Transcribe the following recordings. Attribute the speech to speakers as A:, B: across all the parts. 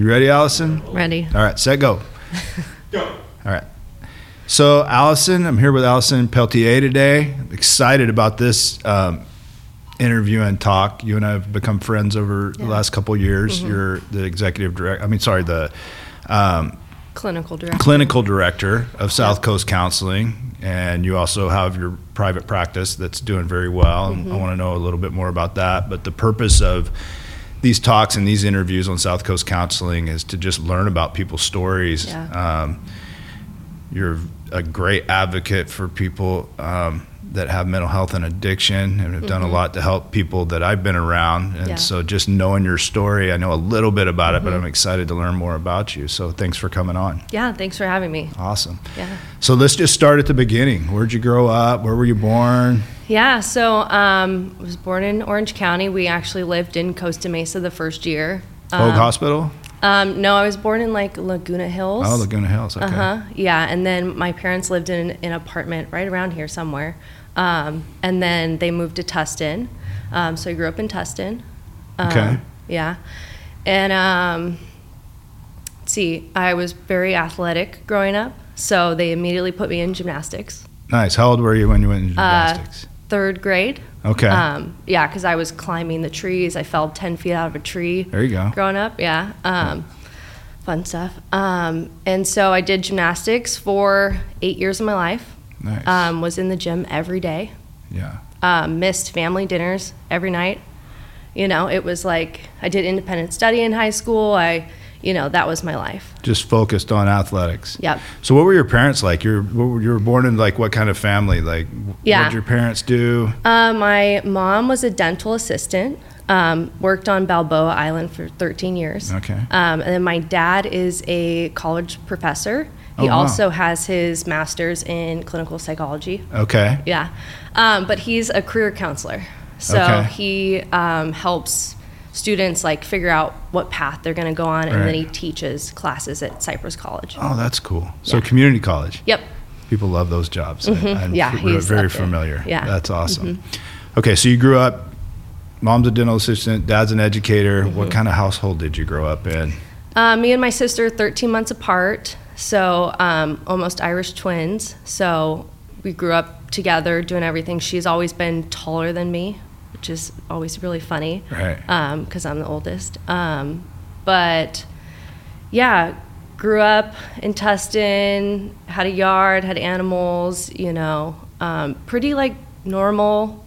A: You ready, Allyson?
B: Ready.
A: All right, set, go.
C: Go.
A: All right. So, Allyson, I'm here with Allyson Pelletier today. Excited about this um, interview and talk. You and I have become friends over the last couple of years. You're the executive director. I mean, sorry, the um,
B: Clinical director.
A: clinical director of South Coast Counseling, and you also have your private practice that's doing very well. And I want to know a little bit more about that. But the purpose of these talks and these interviews on South Coast Counseling is to just learn about people's stories.
B: Yeah.
A: Um, you're a great advocate for people um, that have mental health and addiction and have done a lot to help people that I've been around. And
B: Mm-hmm. Yeah.
A: so just knowing your story, I know a little bit about it, but
B: Mm-hmm.
A: I'm excited to learn more about you. So thanks for coming on.
B: yeah, thanks for having me.
A: Awesome.
B: Yeah.
A: So let's just start at the beginning. Where'd you grow up? Where were you born?
B: Yeah, so um, I was born in Orange County. We actually lived in Costa Mesa the first year. Um,
A: Hospital?
B: Um, no, I was born in like Laguna Hills.
A: Oh, Laguna Hills. Okay.
B: Uh huh. Yeah, and then my parents lived in an apartment right around here somewhere, um, and then they moved to Tustin. Um, so I grew up in Tustin. Um,
A: Okay.
B: Yeah, and um, let's see, I was very athletic growing up, so they immediately put me in gymnastics.
A: Nice. How old were you when you went into
B: Uh,
A: gymnastics?
B: Third grade.
A: okay.
B: Um, yeah, because I was climbing the trees. I fell 10 feet out of a tree
A: there you go.
B: growing up. Yeah. Um, fun stuff. Um, and so I did gymnastics for eight years of my life.
A: Nice.
B: Um, was in the gym every day.
A: yeah.
B: Um, missed family dinners every night. You know, it was like I did independent study in high school. I, you know, that was my life.
A: Just focused on athletics.
B: Yep.
A: So what were your parents like? You're you were born in like what kind of family? Like
B: Yeah.
A: what did your parents do?
B: Uh, my mom was a dental assistant. Um, worked on Balboa Island for 13 years.
A: Okay.
B: Um, and then my dad is a college professor. He
A: Oh, wow.
B: also has his master's in clinical psychology.
A: Okay.
B: Yeah. Um, but he's a career counselor. So
A: Okay.
B: he um, helps students like figure out what path they're going to go on, and
A: Right.
B: then he teaches classes at Cypress College.
A: Oh, that's cool. So
B: Yeah.
A: community college.
B: Yep.
A: People love those jobs. I- I'm
B: Yeah,
A: f- very familiar.
B: Yeah. Mm-hmm.
A: That's awesome. Okay, so you grew up. Mom's a dental assistant. Dad's an educator.
B: Mm-hmm.
A: What kind of household did you grow up in?
B: Uh, me and my sister, 13 months apart, so um, almost Irish twins. So we grew up together doing everything. She's always been taller than me, which is always really funny
A: Right.
B: because I'm the oldest. Um, but yeah, grew up in Tustin, had a yard, had animals, you know, um, pretty like normal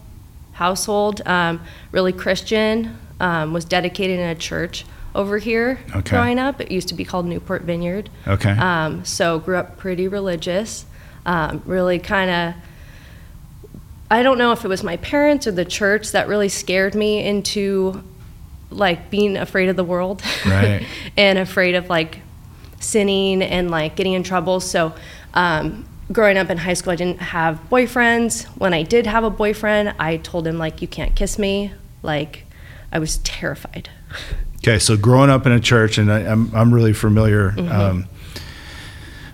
B: household, um, really Christian, um, was dedicated in a church over here
A: Okay.
B: growing up. It used to be called Newport Vineyard.
A: Okay.
B: Um, so grew up pretty religious, um, really kind of. I don't know if it was my parents or the church that really scared me into like being afraid of the world
A: Right.
B: and afraid of like sinning and like getting in trouble. So, um, growing up in high school, I didn't have boyfriends. When I did have a boyfriend, I told him like, "You can't kiss me." Like, I was terrified.
A: Okay, so growing up in a church, and I, I'm I'm really familiar
B: Mm-hmm.
A: um,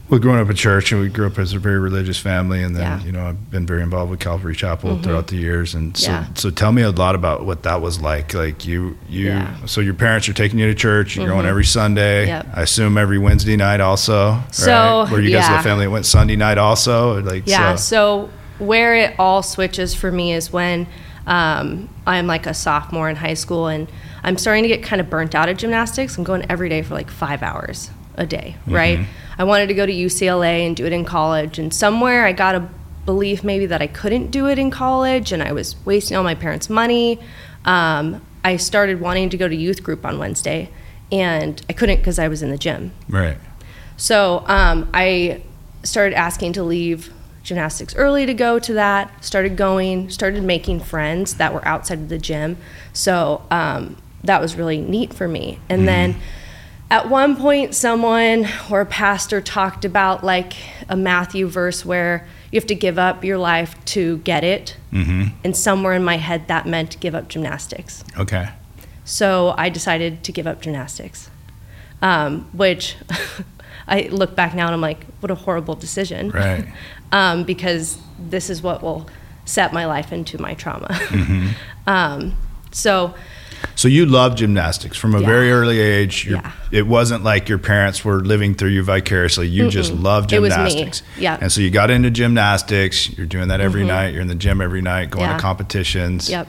A: with growing up in church, and we grew up as a very religious family, and then
B: Yeah. Mm-hmm.
A: you know I've been very involved with Calvary Chapel throughout the years, and so
B: Yeah.
A: so tell me a lot about what that was like. Like you you
B: Yeah. Mm-hmm.
A: so your parents are taking you to church, you're going every Sunday.
B: Yep.
A: I assume every Wednesday night also.
B: So,
A: right? were you guys
B: yeah.
A: the family went Sunday night also? Like
B: Yeah.
A: so,
B: So where it all switches for me is when um, I'm like a sophomore in high school and I'm starting to get kind of burnt out at gymnastics. I'm going every day for like five hours a day, right? I wanted to go to UCLA and do it in college, and somewhere I got a belief maybe that I couldn't do it in college, and I was wasting all my parents' money. Um, I started wanting to go to youth group on Wednesday, and I couldn't because I was in the gym.
A: right.
B: So um, I started asking to leave gymnastics early to go to that. Started going, started making friends that were outside of the gym. So um, that was really neat for me. And then at one point, someone or a pastor talked about like a Matthew verse where you have to give up your life to get it.
A: Mm-hmm.
B: And somewhere in my head, that meant give up gymnastics.
A: Okay.
B: So I decided to give up gymnastics, um, which I look back now and I'm like, what a horrible decision.
A: Right.
B: um, because this is what will set my life into my trauma.
A: Mm-hmm.
B: um, so,
A: So you love gymnastics from a
B: Yeah.
A: very early age.
B: Yeah.
A: It wasn't like your parents were living through you vicariously. You just loved gymnastics.
B: It was me. Yeah.
A: And so you got into gymnastics. You're doing that every night. You're in the gym every night, going
B: Yeah.
A: to competitions.
B: Yep.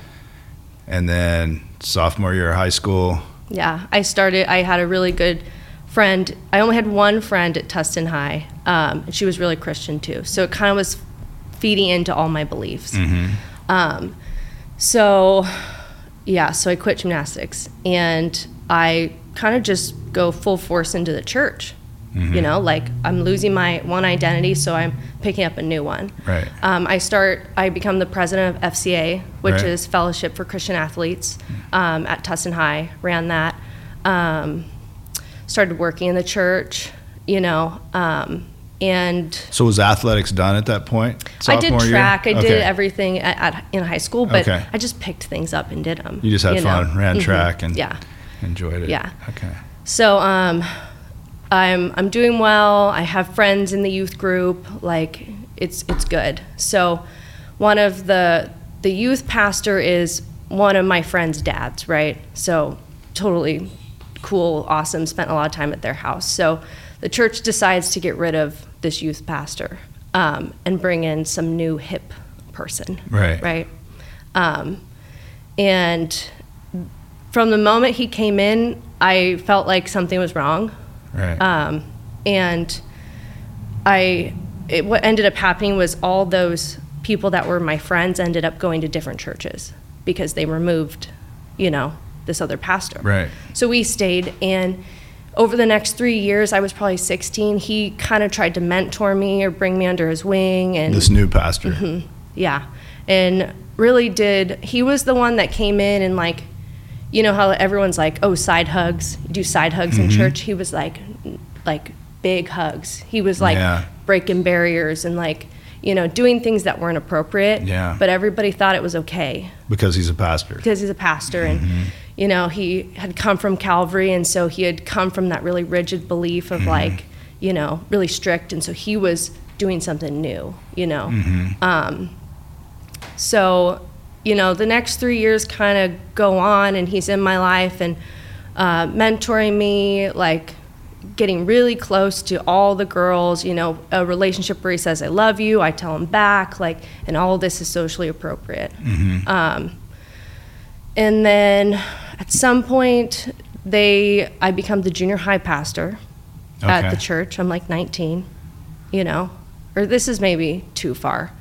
A: And then sophomore year of high school.
B: Yeah, I started. I had a really good friend. I only had one friend at Tustin High, um, and she was really Christian too. So it kind of was feeding into all my beliefs. Hmm. Um, so, yeah, so I quit gymnastics, and I kind of just go full force into the church. You know, like I'm losing my one identity, so I'm picking up a new one.
A: Right.
B: Um, I start. I become the president of FCA, which
A: Right.
B: is Fellowship for Christian Athletes, um, at Tustin High. Ran that. Um, started working in the church. You know, um, and
A: So was athletics done at that point?
B: I did
A: Sophomore year?
B: track. I
A: Okay.
B: did everything at, at in high school, but
A: Okay.
B: I just picked things up and did them.
A: You just had
B: know?
A: fun, ran
B: Mhm.
A: track, and
B: yeah.
A: enjoyed it.
B: Yeah.
A: Okay.
B: So um, I'm I'm doing well. I have friends in the youth group. Like it's it's good. So one of the the youth pastor is one of my friend's dads, right? So totally cool, awesome. Spent a lot of time at their house. So the church decides to get rid of this youth pastor um, and bring in some new hip person.
A: Right.
B: Right. Um, and from the moment he came in, I felt like something was wrong.
A: Right.
B: Um, and I, it, what ended up happening was all those people that were my friends ended up going to different churches because they removed, you know, this other pastor.
A: Right.
B: So we stayed, and over the next three years, I was probably 16. He kind of tried to mentor me or bring me under his wing, and
A: this new pastor.
B: Mm-hmm. yeah, and really did. He was the one that came in and like, you know how everyone's like, oh, side hugs. You do side hugs
A: Mm-hmm.
B: in church. He was like, like big hugs. He was like
A: Yeah.
B: breaking barriers and like, you know, doing things that weren't appropriate.
A: Yeah.
B: But everybody thought it was okay
A: Because he's a pastor.
B: because he's a pastor and you know he had come from calvary and so he had come from that really rigid belief of like you know really strict and so he was doing something new you know? Um, so you know the next three years kind of go on and he's in my life and uh, mentoring me like getting really close to all the girls you know a relationship where he says i love you i tell him back like and all of this is socially appropriate. Um, and then at some point they i become the junior high pastor at
A: Okay.
B: the church i'm like 19 you know or this is maybe too far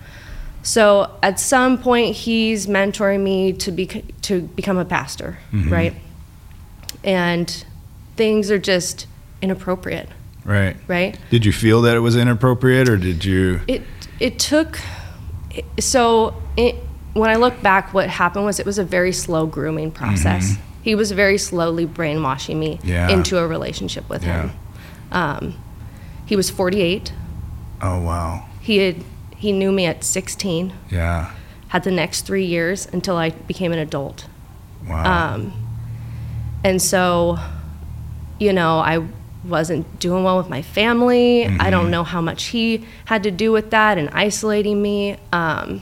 B: so at some point he's mentoring me to be to become a pastor mm-hmm. right and things are just inappropriate
A: Right.
B: right
A: Did you feel that it was inappropriate, or did you?
B: it it took so it, when I look back, what happened was it was a very slow grooming process. Mm-hmm. He was very slowly brainwashing me
A: Mm-hmm. Yeah.
B: into a relationship with him. Um, he was 48.
A: Oh wow.
B: He had he knew me at 16.
A: Yeah.
B: Had the next three years until I became an adult.
A: Wow.
B: Um, and so, you know, I wasn't doing well with my family. I don't know how much he had to do with that and isolating me. Um,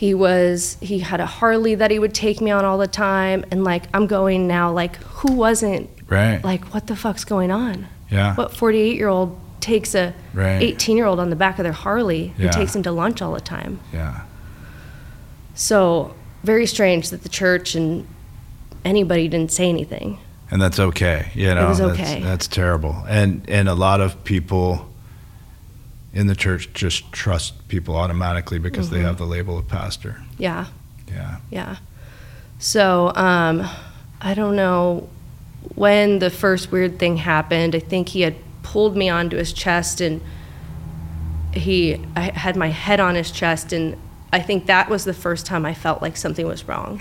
B: he was he had a Harley that he would take me on all the time, and like I'm going now, like who wasn't
A: right.
B: like what the fuck's going on?
A: yeah.
B: What 48 year old takes a
A: Right.
B: 18 year old on the back of their Harley
A: Yeah.
B: and takes him to lunch all the time?
A: Yeah.
B: So very strange that the church and anybody didn't say anything.
A: And that's okay. You know, it
B: was
A: that's,
B: okay.
A: that's terrible. And and a lot of people in the church just trust people automatically because
B: Mm-hmm.
A: they have the label of pastor.
B: Yeah,
A: Yeah.
B: yeah. So um, I don't know when the first weird thing happened. I think he had pulled me onto his chest and he I had my head on his chest and I think that was the first time I felt like something was wrong.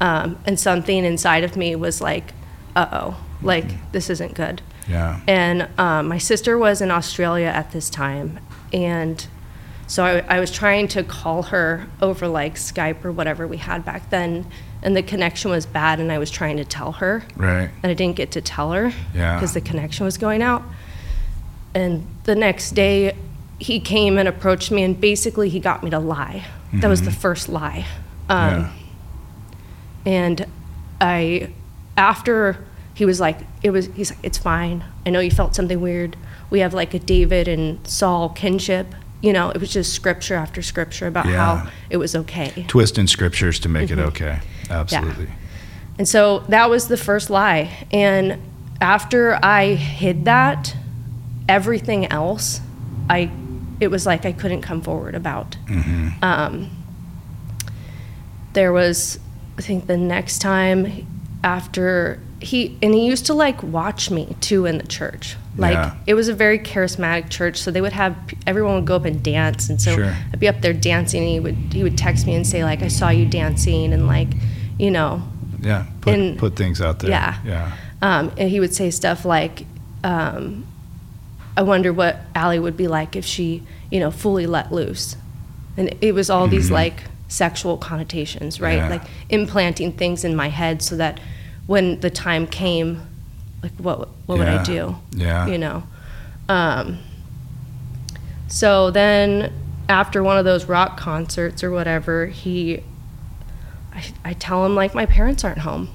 B: Um, and something inside of me was like, uh oh, like this isn't good.
A: Yeah.
B: And um, my sister was in Australia at this time. And so I, I was trying to call her over like Skype or whatever we had back then. And the connection was bad. And I was trying to tell her.
A: Right.
B: And I didn't get to tell her
A: Yeah.
B: because the connection was going out. And the next day, he came and approached me. And basically, he got me to lie. That was the first lie. Um,
A: yeah.
B: and I, after he was like, it was, he's like, it's fine. I know you felt something weird. We have like a David and Saul kinship. You know, it was just scripture after scripture about
A: Yeah.
B: how it was okay.
A: Twisting scriptures to make it
B: Mm-hmm.
A: okay. Absolutely.
B: And so that was the first lie. And after I hid that, everything else, I, it was like I couldn't come forward about. Um, there was, I think the next time after he, and he used to like watch me too in the church. Like
A: Yeah.
B: it was a very charismatic church, so they would have everyone would go up and dance, and so
A: Sure.
B: I'd be up there dancing, and he would he would text me and say like I saw you dancing, and like, you know,
A: Yeah. Put,
B: And-
A: put things out there.
B: Yeah.
A: Yeah.
B: um, and he would say stuff like, um, "I wonder what Allie would be like if she, you know, fully let loose." And it was all these like sexual connotations, right?
A: Mm-hmm. Yeah.
B: Like implanting things in my head so that when the time came, like what what would I do?
A: Yeah.
B: You know. Um, so then, after one of those rock concerts or whatever, he, I, I tell him like my parents aren't home,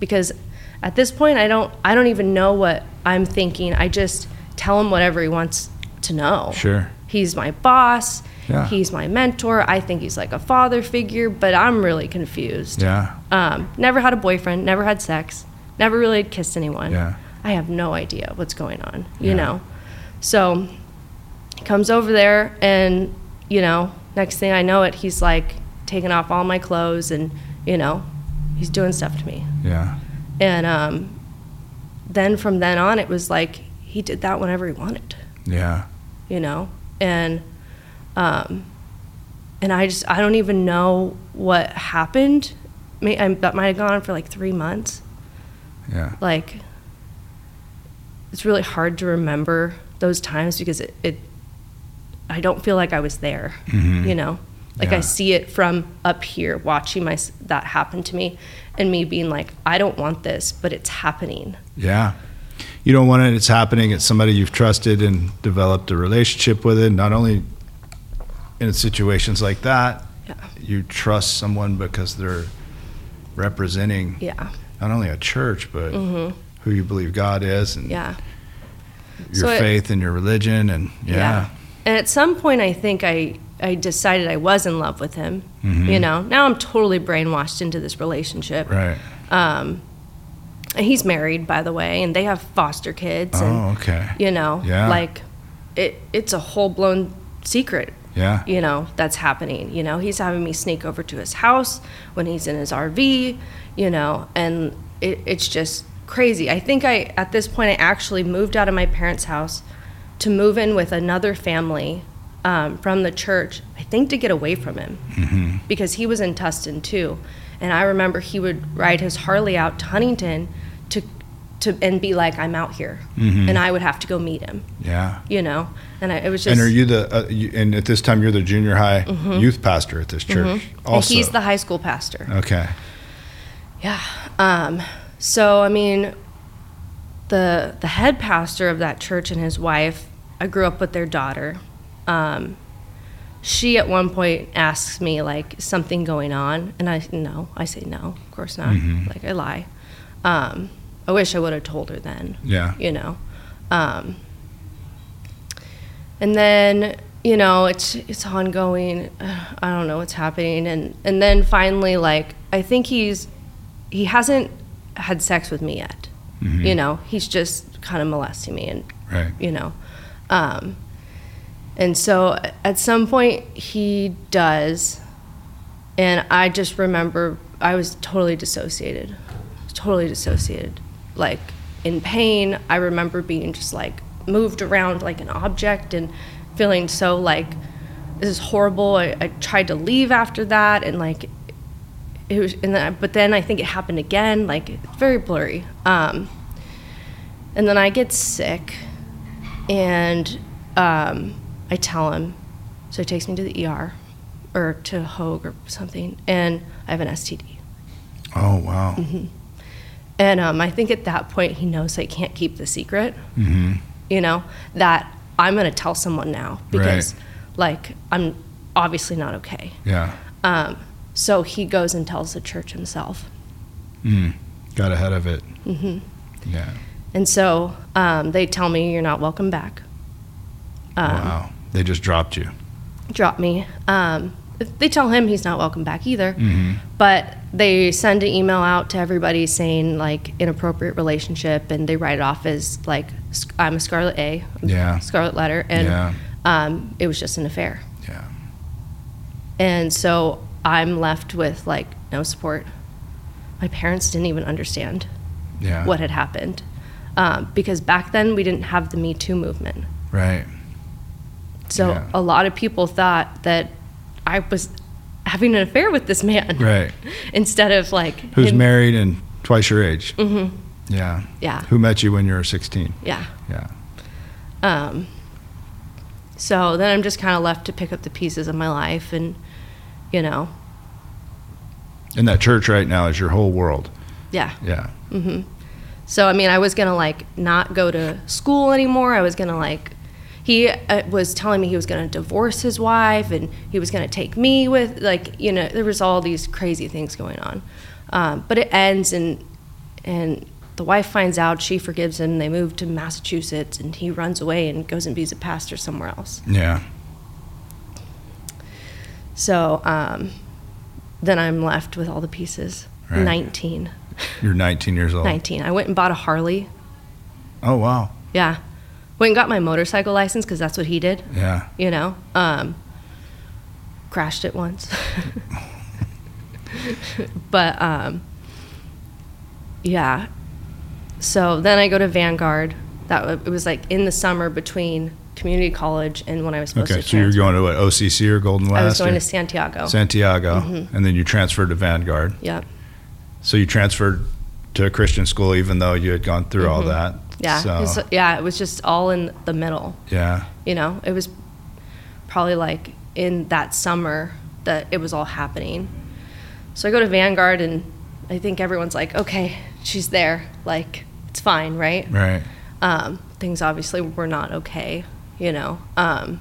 B: because at this point I don't I don't even know what I'm thinking. I just tell him whatever he wants to know.
A: Sure.
B: He's my boss.
A: Yeah.
B: He's my mentor. I think he's like a father figure, but I'm really confused.
A: Yeah.
B: Um, never had a boyfriend, never had sex, never really had kissed anyone.
A: Yeah.
B: I have no idea what's going on, you
A: Yeah.
B: know? So he comes over there, and, you know, next thing I know it, he's like taking off all my clothes and, you know, he's doing stuff to me.
A: Yeah.
B: And um, then from then on, it was like he did that whenever he wanted
A: Yeah.
B: you know and um and i just i don't even know what happened May, I, that might have gone on for like three months
A: Yeah.
B: like it's really hard to remember those times because it, it i don't feel like i was there
A: Mhm.
B: you know like
A: Yeah.
B: i see it from up here watching my that happen to me and me being like i don't want this but it's happening
A: Yeah. You don't want it, it's happening. It's somebody you've trusted and developed a relationship with it. Not only in situations like that,
B: yeah
A: you trust someone because they're representing
B: yeah
A: not only a church, but
B: hmm
A: who you believe God is and
B: yeah
A: your
B: So it-
A: faith and your religion. And yeah.
B: And at some point, I think I, I decided I was in love with him.
A: Mhm.
B: You know, now I'm totally brainwashed into this relationship.
A: Right.
B: Um, and he's married, by the way, and they have foster kids. And,
A: Oh, okay.
B: you know,
A: Yeah.
B: like it, it's a whole blown secret,
A: Yeah.
B: you know, that's happening. You know, he's having me sneak over to his house when he's in his RV, you know, and it, it's just crazy. I think I, at this point, I actually moved out of my parents' house to move in with another family um, from the church, I think to get away from him
A: hmm
B: because he was in Tustin too. And I remember he would ride his Harley out to Huntington to, to and be like, I'm out here.
A: Mhm.
B: And I would have to go meet him,
A: Yeah.
B: you know? And I, it was just.
A: And are you the, uh, you, and at this time you're the junior high youth pastor at this church
B: Mhm. And he's the high school pastor.
A: Okay.
B: Yeah. Um, so I mean, the the head pastor of that church and his wife, I grew up with their daughter. Um, she at one point asks me like something going on, and I no, I say no, of course not.
A: Mhm.
B: Like I lie. Um, I wish I would have told her then.
A: Yeah.
B: You know. Um, and then you know it's it's ongoing. I don't know what's happening, and and then finally like I think he's he hasn't had sex with me yet.
A: Mhm.
B: You know, he's just kind of molesting me, and
A: Right.
B: you know, um, and so at some point he does, and I just remember I was totally dissociated, totally dissociated, like in pain. I remember being just like moved around like an object and feeling so like this is horrible. I, I tried to leave after that, and like it was, and then, but then I think it happened again. Like it's very blurry. Um, and then I get sick, and um, I tell him. So he takes me to the ER, or to Hoag or something, and I have an STD.
A: Oh, wow.
B: Mm-hmm. And um, I think at that point he knows I can't keep the secret.
A: hmm
B: You know that I'm gonna tell someone now because,
A: Right.
B: like, I'm obviously not okay.
A: Yeah.
B: Um, so he goes and tells the church himself.
A: Mm. Got ahead of it. Mm-hmm. Yeah.
B: And so um, they tell me you're not welcome back. Um,
A: wow. They just dropped you.
B: Drop me. Um, they tell him he's not welcome back either.
A: Mm-hmm.
B: But they send an email out to everybody saying like inappropriate relationship, and they write it off as like I'm a Scarlet A,
A: Yeah.
B: Scarlet Letter, and
A: Yeah.
B: um, it was just an affair.
A: Yeah.
B: And so I'm left with like no support. My parents didn't even understand
A: Yeah.
B: what had happened um, because back then we didn't have the Me Too movement.
A: Right.
B: So
A: Yeah.
B: a lot of people thought that I was having an affair with this man.
A: Right.
B: Instead of like
A: Who's
B: him-
A: married and twice your age. Mm-hmm. Yeah.
B: Yeah.
A: Who met you when you were 16?
B: Yeah.
A: Yeah.
B: Um, so then I'm just kind of left to pick up the pieces of my life, and you know,
A: And that church right now is your whole world.
B: yeah.
A: Yeah. Mm hmm.
B: So I mean, I was gonna like not go to school anymore. I was gonna like. He uh, was telling me he was going to divorce his wife and he was going to take me with like you know there was all these crazy things going on, um, but it ends and and the wife finds out she forgives him. They move to Massachusetts and he runs away and goes and be a pastor somewhere else.
A: Yeah.
B: So um, then I'm left with all the pieces.
A: Right.
B: 19.
A: You're 19 years old.
B: 19. I went and bought a Harley.
A: Oh, wow.
B: Yeah. Went and got my motorcycle license because that's what he did,
A: Yeah.
B: you know. Um, crashed it once. but um, yeah. So then I go to Vanguard. That wa- it was like in the summer between community college and when I was supposed
A: Okay.
B: to Okay,
A: So you're going to what, OCC or Golden West?
B: I was going
A: or
B: to Santiago.
A: Santiago.
B: Mm-hmm.
A: And then you transferred to Vanguard.
B: yeah.
A: So you transferred to a Christian school even though you had gone through all that.
B: Mm-hmm. Yeah.
A: So,
B: it was- yeah. It was just all in the middle.
A: yeah.
B: you know it was probably like in that summer that it was all happening so i go to vanguard and i think everyone's like okay she's there like it's fine right?
A: Right.
B: um, things obviously were not okay you know? Um,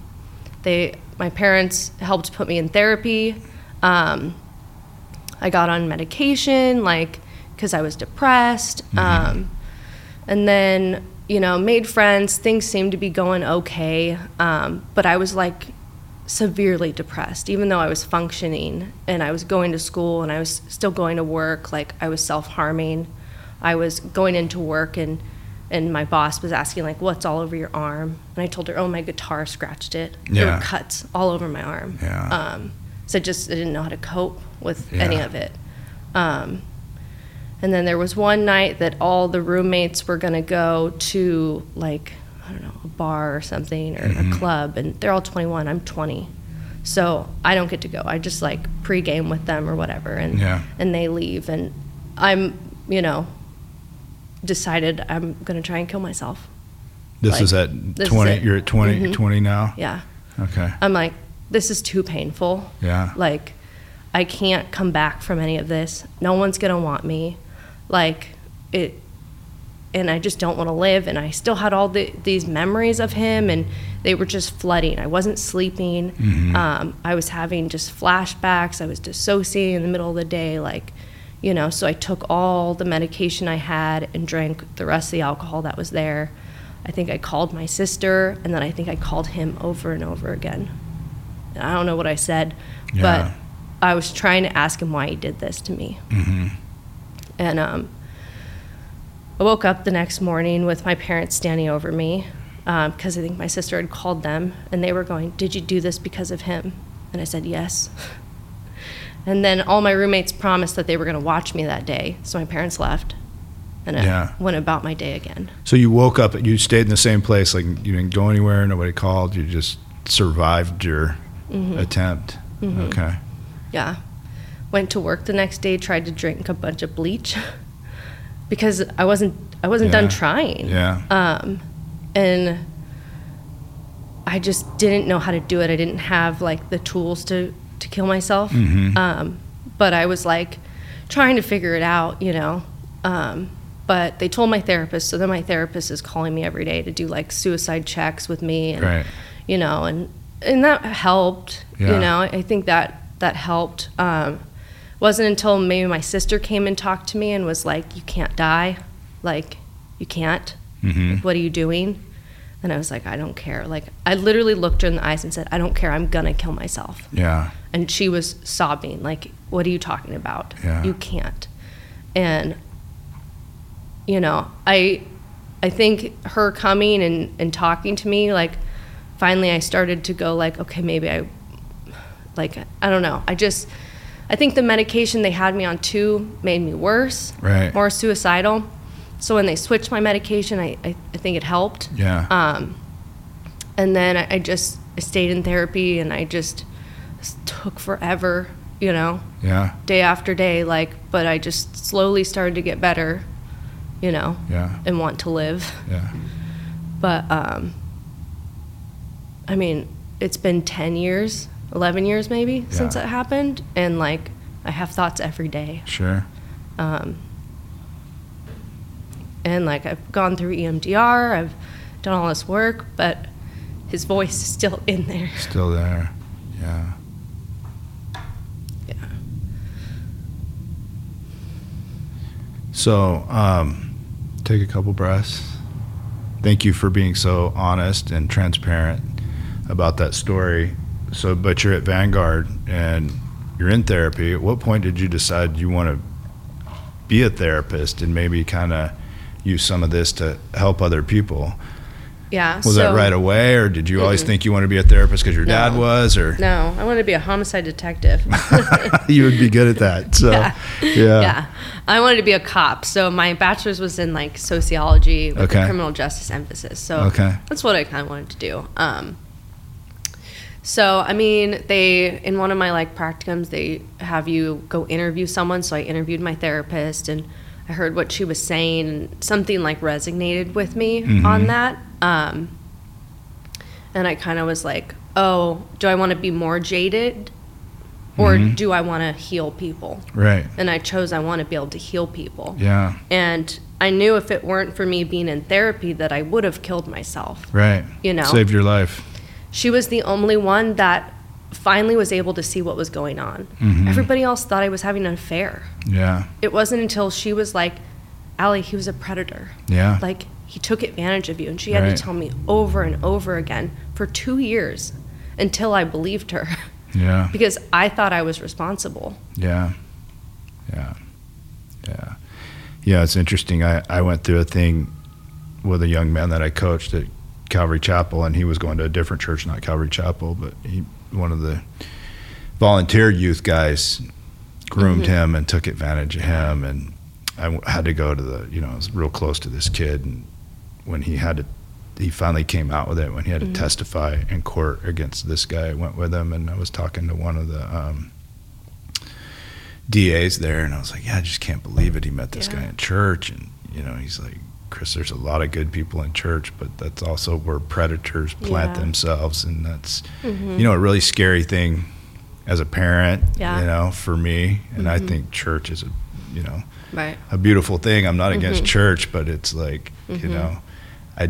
B: they my parents helped put me in therapy. Um, i got on medication like because i was depressed. Um, and then you know made friends things seemed to be going okay. Um, but i was like severely depressed even though i was functioning and i was going to school and i was still going to work like i was self-harming i was going into work and and my boss was asking like what's all over your arm and i told her oh my guitar scratched it there
A: Yeah.
B: were cuts all over my arm
A: Yeah.
B: um, so I just I didn't know how to cope with any of it um, and then there was one night that all the roommates were going to go to like I don't know a bar or something or
A: Mm-hmm.
B: a club, and they're all 21. I'm 20, so I don't get to go. I just like pregame with them or whatever, and
A: Yeah.
B: and they leave, and I'm you know decided I'm going to try and kill myself.
A: This
B: Like,
A: is at
B: this is
A: 20.
B: it.
A: You're at 20,
B: Mhm.
A: 20 now?
B: Yeah,
A: Okay.
B: I'm like this is too painful.
A: Yeah.
B: Like, I can't come back from any of this. No one's gonna want me. Like, it, and I just don't want to live. And I still had all the, these memories of him, and they were just flooding. I wasn't sleeping.
A: Mm-hmm.
B: Um, I was having just flashbacks. I was dissociating in the middle of the day, like, you know. So I took all the medication I had and drank the rest of the alcohol that was there. I think I called my sister, and then I think I called him over and over again. I don't know what I said,
A: Yeah.
B: but I was trying to ask him why he did this to me.
A: Mm-hmm.
B: And um, I woke up the next morning with my parents standing over me because I think my sister had called them and they were going, Did you do this because of him? And I said, Yes. And then all my roommates promised that they were going to watch me that day. So my parents left and
A: Yeah.
B: I went about my day again.
A: So you woke up, you stayed in the same place, like you didn't go anywhere, nobody called, you just survived your
B: Mm-hmm.
A: attempt. Okay.
B: Yeah. Went to work the next day, tried to drink a bunch of bleach because I wasn't I wasn't
A: Yeah.
B: done trying.
A: Yeah.
B: Um, and I just didn't know how to do it. I didn't have like the tools to to kill myself.
A: Mhm.
B: Um, but I was like trying to figure it out, you know. Um, but they told my therapist, so then my therapist is calling me every day to do like suicide checks with me, and
A: Right.
B: you know, and and that helped.
A: Yeah.
B: You know, I think that that helped. Um, wasn't until maybe my sister came and talked to me and was like, "You can't die, like you can't.
A: hmm
B: What are you doing?" And I was like, "I don't care." Like I literally looked her in the eyes and said, "I don't care. I'm gonna kill myself."
A: Yeah.
B: And she was sobbing, like, "What are you talking about?
A: Yeah.
B: You can't." And you know, I I think her coming and, and talking to me, like finally I started to go like, okay, maybe I like I don't know. I just I think the medication they had me on too made me worse,
A: Right.
B: more suicidal. So when they switched my medication, I, I, I think it helped.
A: Yeah.
B: Um, and then I, I just I stayed in therapy and I just took forever, you know,
A: yeah.
B: day after day. Like, but I just slowly started to get better, you know,
A: Yeah.
B: and want to live.
A: Yeah.
B: But um, I mean, it's been ten years, eleven years maybe since it happened, and like I have thoughts every day.
A: Sure.
B: Um, and like I've gone through EMDR, I've done all this work, but his voice is still in there.
A: Still there. Yeah.
B: Yeah.
A: So, um, take a couple breaths. Thank you for being so honest and transparent about that story. So, but you're at Vanguard and you're in therapy. At what point did you decide you want to be a therapist and maybe kind of use some of this to help other people?
B: Yeah.
A: Was
B: so,
A: that right away, or did you always
B: Mm-mm.
A: think you wanted to be a therapist because your dad was, or
B: No, I wanted to be a homicide detective.
A: you would be good at that? So,
B: Yeah.
A: yeah.
B: yeah. I wanted to be a cop. So my bachelor's was in like sociology with
A: Okay.
B: a criminal justice emphasis. So
A: Okay.
B: that's what I kind of wanted to do. Um, so I mean, they in one of my like practicums, they have you go interview someone. So I interviewed my therapist, and I heard what she was saying, and something like resonated with me
A: Mhm.
B: on that. Um, and I kind of was like, oh, do I want to be more jaded, or
A: Mhm.
B: do I want to heal people?
A: Right.
B: and I chose I want to be able to heal people.
A: Yeah.
B: And I knew if it weren't for me being in therapy that I would have killed myself.
A: Right.
B: You know.
A: saved your life.
B: She was the only one that finally was able to see what was going on.
A: Mhm.
B: Everybody else thought I was having an affair.
A: Yeah.
B: It wasn't until she was like, Allie, he was a predator.
A: Yeah.
B: Like, he took advantage of you. And she had
A: Right.
B: to tell me over and over again for two years until I believed her
A: Yeah.
B: because I thought I was responsible.
A: Yeah. Yeah. Yeah. Yeah, it's interesting. I, I went through a thing with a young man that I coached at Calvary Chapel, and he was going to a different church, not Calvary Chapel, but he one of the volunteer youth guys groomed
B: Mhm.
A: him and took advantage of him, and I had to go to the you know I was real close to this kid, and when he had to. He finally came out with it when he had to
B: Mhm.
A: testify in court against this guy. I went with him, and I was talking to one of the um, DAs there, and I was like, "Yeah, I just can't believe it." He met this
B: Yeah.
A: guy in church, and you know, he's like, "Chris, there's a lot of good people in church, but that's also where predators plant
B: Yeah.
A: themselves, and that's
B: Mhm.
A: you know a really scary thing as a parent.
B: Yeah.
A: You know, for me, and I
B: Mhm.
A: think church is a you know
B: Right.
A: a beautiful thing. I'm not against
B: Mhm.
A: church, but it's like you
B: Mhm.
A: know, I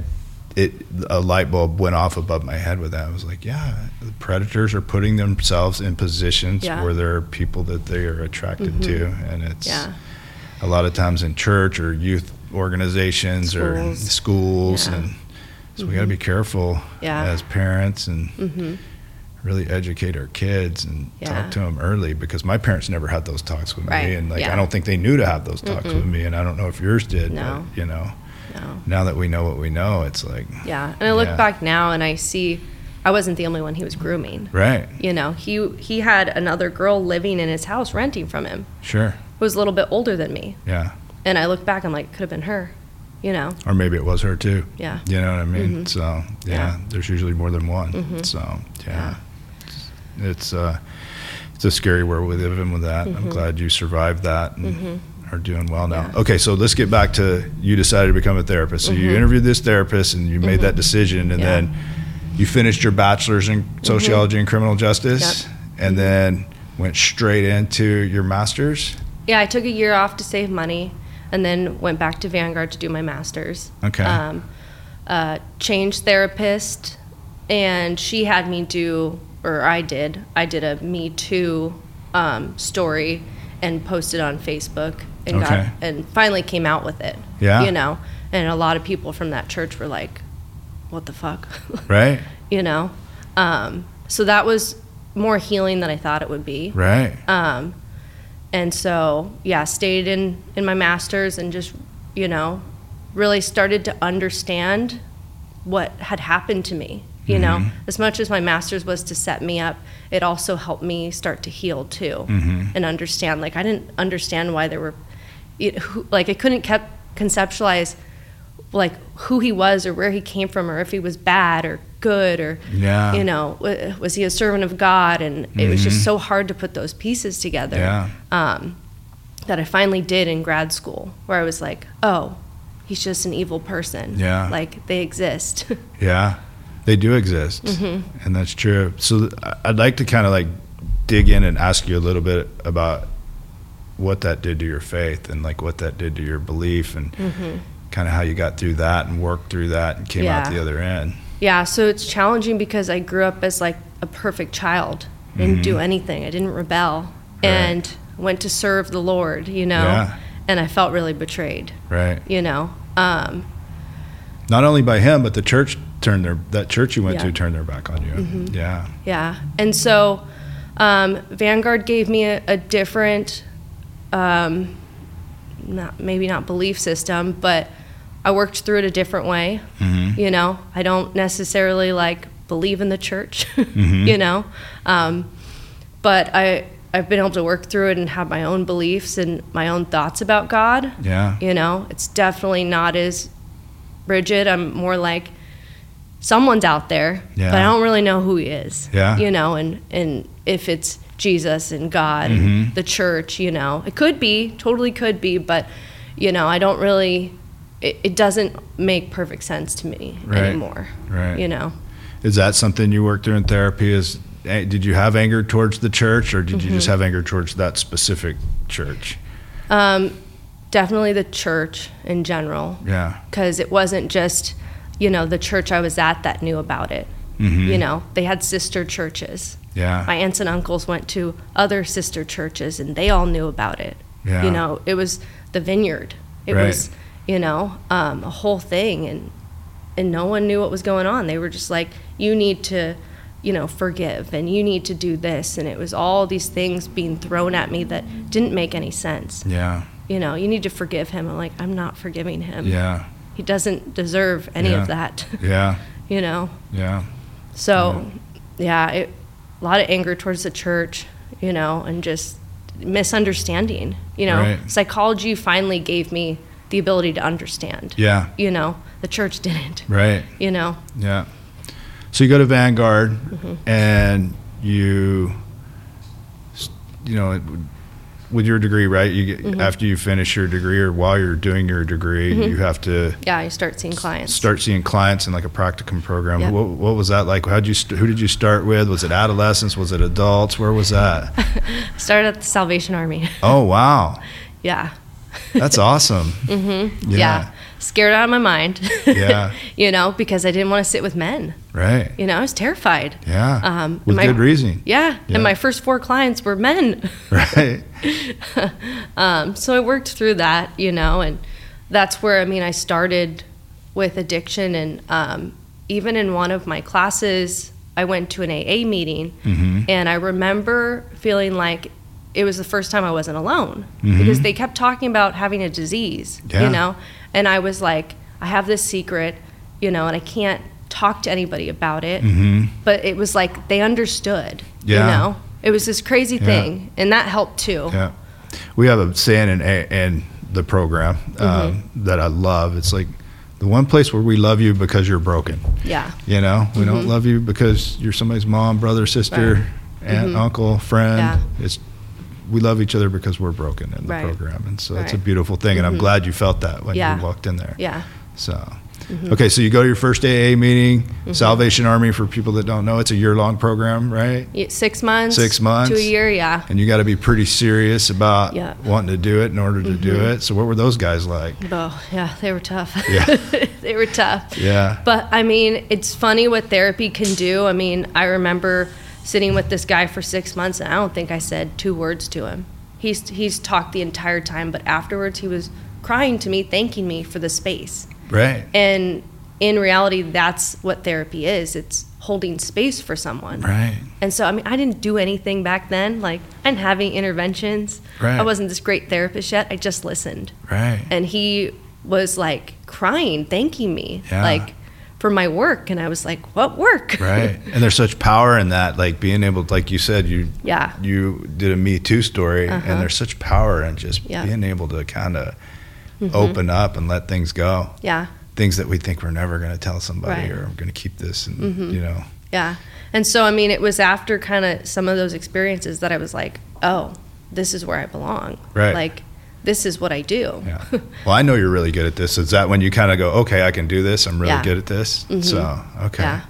A: it a light bulb went off above my head with that. I was like, yeah, the predators are putting themselves in positions
B: Yeah.
A: where there are people that they are attracted
B: Mhm.
A: to, and it's
B: Yeah.
A: a lot of times in church or youth organizations or
B: Schools.
A: schools,
B: Yeah.
A: and so we got to be careful
B: Yeah.
A: as parents and
B: Mm-hmm.
A: really educate our kids and
B: Yeah.
A: talk to them early because my parents never had those talks with
B: Right,
A: me and like. I don't think they knew to have those talks
B: Mm-mm.
A: with me and I don't know if yours did
B: No.
A: but you know
B: No.
A: now that we know what we know it's like
B: Yeah. And I look back now and I see I wasn't the only one he was grooming.
A: right
B: You know, he he had another girl living in his house renting from him
A: sure
B: who was a little bit older than me.
A: yeah
B: And I look back, I'm like, could have been her. You know?
A: or maybe it was her too
B: Yeah.
A: you know what I mean
B: Mhm.
A: so yeah,
B: Yeah.
A: there's usually more than one
B: Mhm.
A: so yeah, it's uh it's a scary world we live in with that I'm
B: Mhm.
A: glad you survived that and
B: Mhm.
A: are doing well now.
B: Yeah.
A: Okay, so let's get back to you decided to become a therapist. So you
B: Mhm.
A: interviewed this therapist and you made that
B: Mhm.
A: decision, and
B: Yeah.
A: then you finished your bachelor's in sociology and criminal justice,
B: Yep.
A: and then went straight into your master's.
B: Yeah, I took a year off to save money and then went back to Vanguard to do my master's.
A: Okay.
B: Um, uh, changed therapist, and she had me do, or I did, I did a Me Too um, story and posted on Facebook and
A: Okay.
B: got and finally came out with it.
A: Yeah.
B: You know, and a lot of people from that church were like, "What the fuck?"
A: Right.
B: you know. Um, so that was more healing than I thought it would be.
A: Right.
B: Um, and so, yeah, stayed in, in my master's and just, you know, really started to understand what had happened to me. You know, mm-hmm. as much as my master's was to set me up, it also helped me start to heal too mm-hmm. and understand. Like, I didn't understand why there were, it, who, like, I couldn't kept conceptualize like who he was or where he came from or if he was bad or good or
A: Yeah.
B: you know was he a servant of god and it was just so hard to put those pieces together
A: Yeah.
B: um, that i finally did in grad school where i was like oh he's just an evil person
A: Yeah.
B: like they exist
A: Yeah, they do exist,
B: Mm-hmm.
A: and that's true. So I'd like to kind of like dig in and ask you a little bit about what that did to your faith and like what that did to your belief and kind of how you got through that and worked through that and came out
B: Mm-hmm.
A: The other end.
B: Yeah so it's challenging because i grew up as like a perfect child didn't do anything i didn't rebel
A: Mm-hmm. Right.
B: and went to serve the lord you know
A: Yeah.
B: and i felt really betrayed
A: Right.
B: you know um,
A: Not only by him, but the church turned their that church you went
B: Yeah. Mm-hmm.
A: to turned their back on you. Yeah.
B: Yeah. And so um, Vanguard gave me a, a different, um, not maybe not belief system, but I worked through it a different way. You know, I don't necessarily like believe in the church, you know, um, but I, I've been able to work through it and have my own beliefs and my own thoughts about God.
A: Yeah.
B: You know, it's definitely not as rigid. I'm more like someone's out there,
A: Yeah.
B: but I don't really know who he is.
A: Yeah.
B: You know, and and if it's Jesus and God
A: Mm-hmm.
B: and the church, you know, it could be, totally could be, but you know, I don't really. It, it doesn't make perfect sense to me
A: Right.
B: anymore.
A: Right.
B: You know.
A: Is that something you worked through in therapy? Is eh, did you have anger towards the church, or did you
B: Mm-hmm.
A: just have anger towards that specific church?
B: Um, definitely the church in general.
A: Yeah.
B: because it wasn't just you know the church i was at that knew about it
A: Mm-hmm.
B: you know they had sister churches
A: Yeah.
B: my aunts and uncles went to other sister churches and they all knew about it
A: Yeah.
B: you know it was the vineyard it
A: Right.
B: was you know um, a whole thing and and no one knew what was going on they were just like you need to you know forgive and you need to do this and it was all these things being thrown at me that didn't make any sense
A: Yeah.
B: you know you need to forgive him i'm like i'm not forgiving him
A: Yeah.
B: he doesn't deserve any
A: Yeah.
B: of that
A: Yeah.
B: you know
A: Yeah.
B: so yeah it, a lot of anger towards the church you know and just misunderstanding you know
A: Right.
B: psychology finally gave me the ability to understand
A: Yeah.
B: you know the church didn't
A: Right.
B: you know
A: Yeah. So you go to Vanguard
B: Mm-hmm.
A: and you, you know, with your degree, right? You get,
B: Mm-hmm.
A: after you finish your degree or while you're doing your degree,
B: Mm-hmm.
A: you have to
B: yeah you start seeing clients
A: start seeing clients in like a practicum program.
B: Yep.
A: What, what was that like? How'd you st- who did you start with? Was it adolescents? Was it adults? Where was that?
B: started at the salvation army
A: oh wow,
B: yeah
A: that's awesome. mm-hmm.
B: yeah. scared out of my mind
A: Yeah.
B: you know because i didn't want to sit with men
A: Right.
B: you know i was terrified
A: Yeah.
B: Um,
A: with
B: my-
A: good reason.
B: yeah,
A: Yeah.
B: and my first four clients were men
A: Right.
B: Um, so I worked through that, you know, and that's where I mean I started with addiction, and um, even in one of my classes, I went to an AA meeting,
A: Mhm.
B: and I remember feeling like it was the first time I wasn't alone
A: Mhm.
B: because they kept talking about having a disease,
A: Yeah.
B: you know, and I was like, I have this secret, you know, and I can't talk to anybody about it,
A: Mm-hmm.
B: but it was like they understood,
A: Yeah.
B: you know. It was this crazy
A: Yeah.
B: thing, and that helped too.
A: Yeah, we have a saying in in the program um,
B: Mm-hmm.
A: that I love. It's like the one place where we love you because you're broken.
B: Yeah.
A: You know, we don't love you because you're somebody's mom, brother, sister, aunt, uncle, friend.
B: Mm-hmm. Yeah.
A: It's we love each other because we're broken in the
B: Right.
A: program, and so it's a beautiful thing. And I'm mm-hmm. glad you felt that when
B: Yeah.
A: you walked in there.
B: Yeah.
A: So, mm-hmm. okay, so you go to your first AA meeting, mm-hmm. Salvation Army. For people that don't know, it's a year long program, right?
B: Six months.
A: Six months?
B: To a year, yeah.
A: and you got to be pretty serious about
B: Yeah. Mm-hmm.
A: wanting to do it in order to do it. So what were those guys like?
B: Oh, yeah, they were tough.
A: Yeah.
B: they were tough.
A: Yeah.
B: But I mean, it's funny what therapy can do. I mean, I remember sitting with this guy for six months, and I don't think I said two words to him. He's he's talked the entire time, but afterwards he was crying to me, thanking me for the space.
A: Right.
B: And in reality, that's what therapy is. It's holding space for someone.
A: Right.
B: And so, I mean, I didn't do anything back then. Like, I didn't have any interventions.
A: Right.
B: I wasn't this great therapist yet. I just listened.
A: Right.
B: And he was like crying, thanking me,
A: Yeah.
B: like for my work. And I was like, what work?
A: right. And there's such power in that, like being able, to, like you said, you
B: Yeah.
A: you did a Me Too story,
B: Uh-huh.
A: and there's such power in just
B: Yeah. Mm-hmm.
A: being able to kind of open up and let things go.
B: yeah.
A: Things that we think we're never going to tell somebody,
B: Right.
A: or I'm going to keep this, and
B: Mhm.
A: you know,
B: Yeah. And so, I mean, it was after kind of some of those experiences that I was like, oh, this is where I belong.
A: Right.
B: Like, this is what I do.
A: yeah. well, I know you're really good at this. Is that when you kind of go, okay, I can do this. I'm really
B: Yeah.
A: good at this.
B: Mhm.
A: So okay.
B: Yeah.